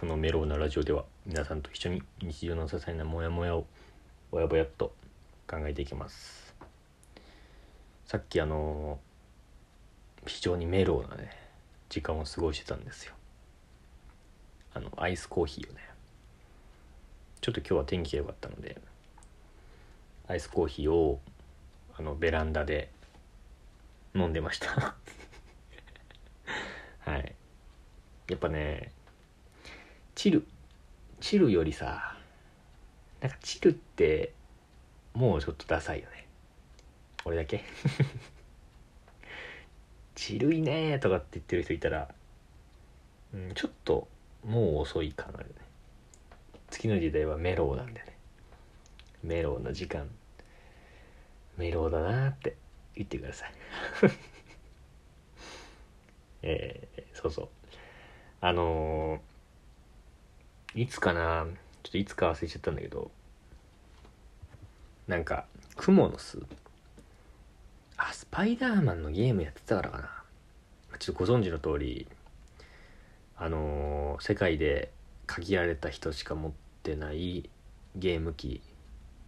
このメロウなラジオでは皆さんと一緒に日常の些細なモヤモヤをぼやぼやっと考えていきます。さっきあの非常にメロウなね時間を過ごしてたんですよ。あのアイスコーヒーをね。ちょっと今日は天気が良かったのでアイスコーヒーをあのベランダで飲んでました。はい。やっぱねチルチルよりさなんかチルってもうちょっとダサいよね。俺だけ。チルいねとかって言ってる人いたら、うん、ちょっともう遅いかなよね。次の時代はメロウなんでね。メロウな時間。メロウだなって言ってください。えー、そうそう。あのー、いつかなちょっといつか忘れちゃったんだけどなんかクモの巣。あスパイダーマンのゲームやってたからかな。ちょっとご存知の通りあのー、世界で限られた人しか持ってないゲーム機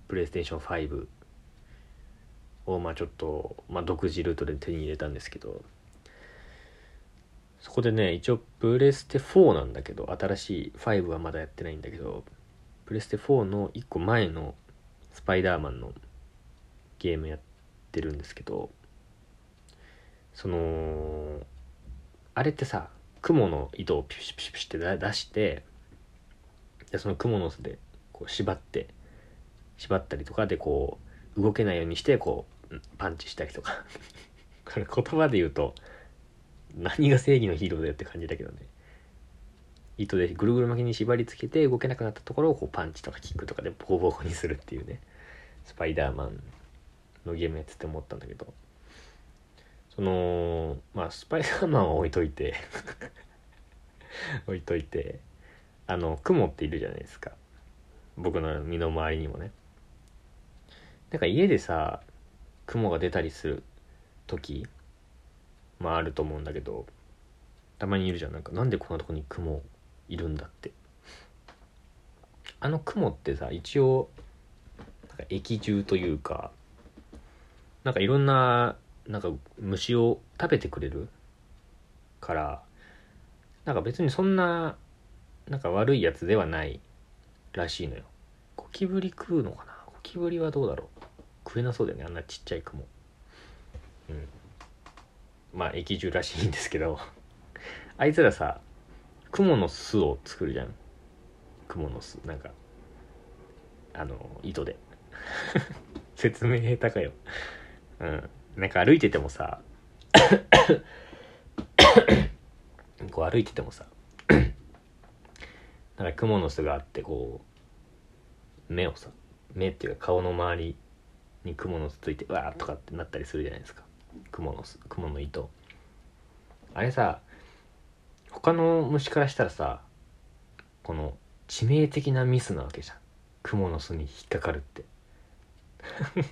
プレイステーション5をまあちょっと、まあ、独自ルートで手に入れたんですけどそこでね一応プレステ4なんだけど新しい5はまだやってないんだけどプレステ4の1個前のスパイダーマンのゲームやってるんですけどそのあれってさ雲の糸をピシピシピシって出してでその蜘蛛の巣でこう縛って縛ったりとかでこう動けないようにしてこうパンチしたりとか。これ言葉で言うと何が正義のヒーローだよって感じだけどね。糸でぐるぐる巻きに縛り付けて動けなくなったところをこうパンチとかキックとかでボコボコにするっていうね。スパイダーマンのゲームやってて思ったんだけど。そのまあスパイダーマンは置いといて。置いといて。あの雲っているじゃないですか。僕の身の回りにもね。なんか家でさ雲が出たりする時まああると思うんだけどたまにいるじゃん。なんかなんでこんなとこに雲いるんだって。あの雲ってさ一応なんか液中というかなんかいろんななんか虫を食べてくれるからなんか別にそんななんか悪いやつではないらしいのよ。ゴキブリ食うのかな？ゴキブリはどうだろう？食えなそうだよね。あんなちっちゃい雲。うん。まあ液中らしいんですけどあいつらさ雲の巣を作るじゃん。雲の巣。なんかあの糸で。説明下手かよ。うん。なんか歩いててもさこう歩いててもさなんか蜘蛛の巣があってこう目をさ目っていうか顔の周りに蜘蛛の巣ついてわーとかってなったりするじゃないですか。蜘蛛の巣蜘蛛の糸。あれさ他の虫からしたらさこの致命的なミスなわけじゃん。蜘蛛の巣に引っかかるって。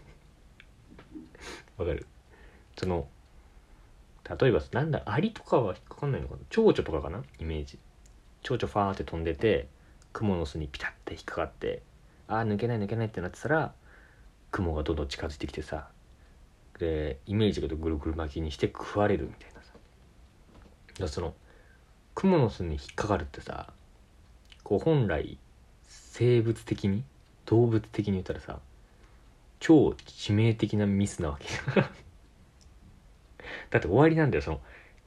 わかる？その例えばなんだアリとかは引っかかんないのかな？蝶々とかかな？イメージ。蝶々ファーって飛んでて雲の巣にピタッて引っかかってああ抜けない抜けないってなってたら雲がどんどん近づいてきてさでイメージがぐるぐる巻きにして食われるみたいなさ。だその雲の巣に引っかかるってさこう本来生物的に動物的に言ったらさ超致命的なミスなわけ だって終わりなんだよその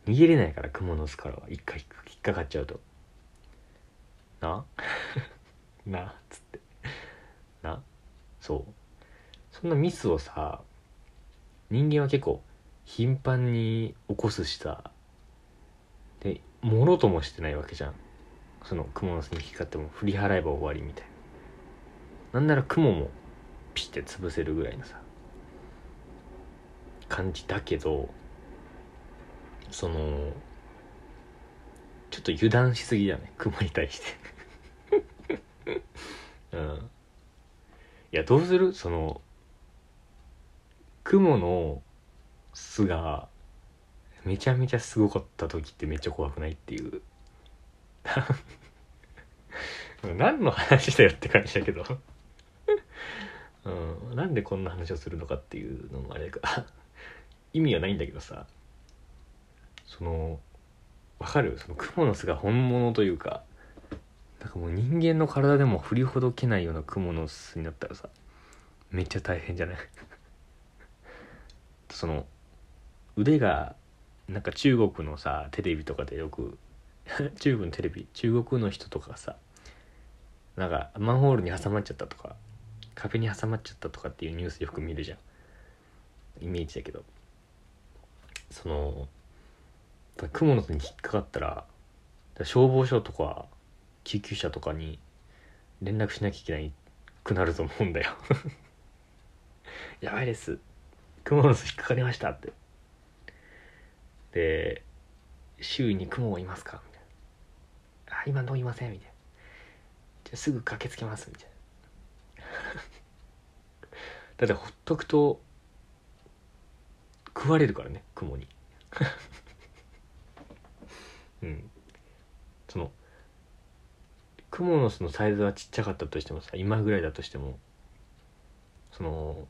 逃げれないから蜘蛛の巣からは。一回引っかかっちゃうと。な？な？っつって。な？そう。そんなミスをさ人間は結構頻繁に起こすしさでもろともしてないわけじゃん。その蜘蛛の巣に引っかかっても振り払えば終わりみたいな。なんなら雲もピッて潰せるぐらいのさ感じだけどそのちょっと油断しすぎだね。雲に対して。うん。いやどうする？その雲の巣がめちゃめちゃすごかった時ってめっちゃ怖くないっていう。何の話だよって感じだけど。うん、なんでこんな話をするのかっていうのもあれか 意味はないんだけどさ。そのわかる？そのクモの巣が本物というか。なんかもう人間の体でも振りほどけないようなクモの巣になったらさめっちゃ大変じゃない？その腕がなんか中国のさテレビとかでよく 中国のテレビ中国の人とかさなんかマンホールに挟まっちゃったとか壁に挟まっちゃったとかっていうニュースよく見るじゃん。イメージだけど。その蜘蛛の巣に引っかかったら消防署とか救急車とかに連絡しなきゃいけないくなると思うんだよ。やばいです。蜘蛛の巣引っかかりましたって。で周囲に雲はいますか？みたいな。あ今どういません？みたいな。じゃすぐ駆けつけますみたいな。だってほっとくと食われるからね雲に。うん。そのクモの巣のサイズはちっちゃかったとしてもさ今ぐらいだとしてもその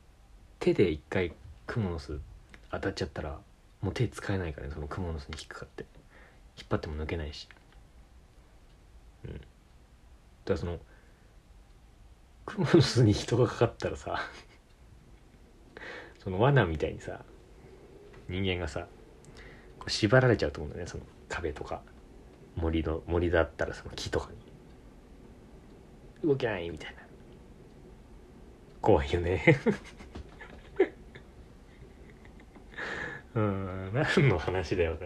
手で一回クモの巣当たっちゃったらもう手使えないからねそのクモの巣に引っかかって。引っ張っても抜けないし。うん。だからそのクモの巣に人がかかったらさ その罠みたいにさ人間がさこう縛られちゃうと思うんだよねその壁とか。森の森だったらその木とかに。動けないみたいな。怖いよね。うん何の話だよ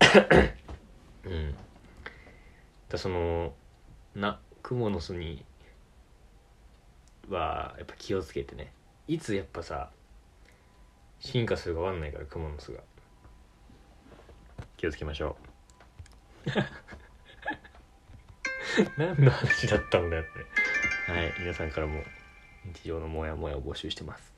うん。だそのなクモの巣にはやっぱ気をつけてね。いつやっぱさ進化するか分かんないからクモの巣が。気をつけましょう。何の話だったんだよって。はい皆さんからも日常のモヤモヤを募集してます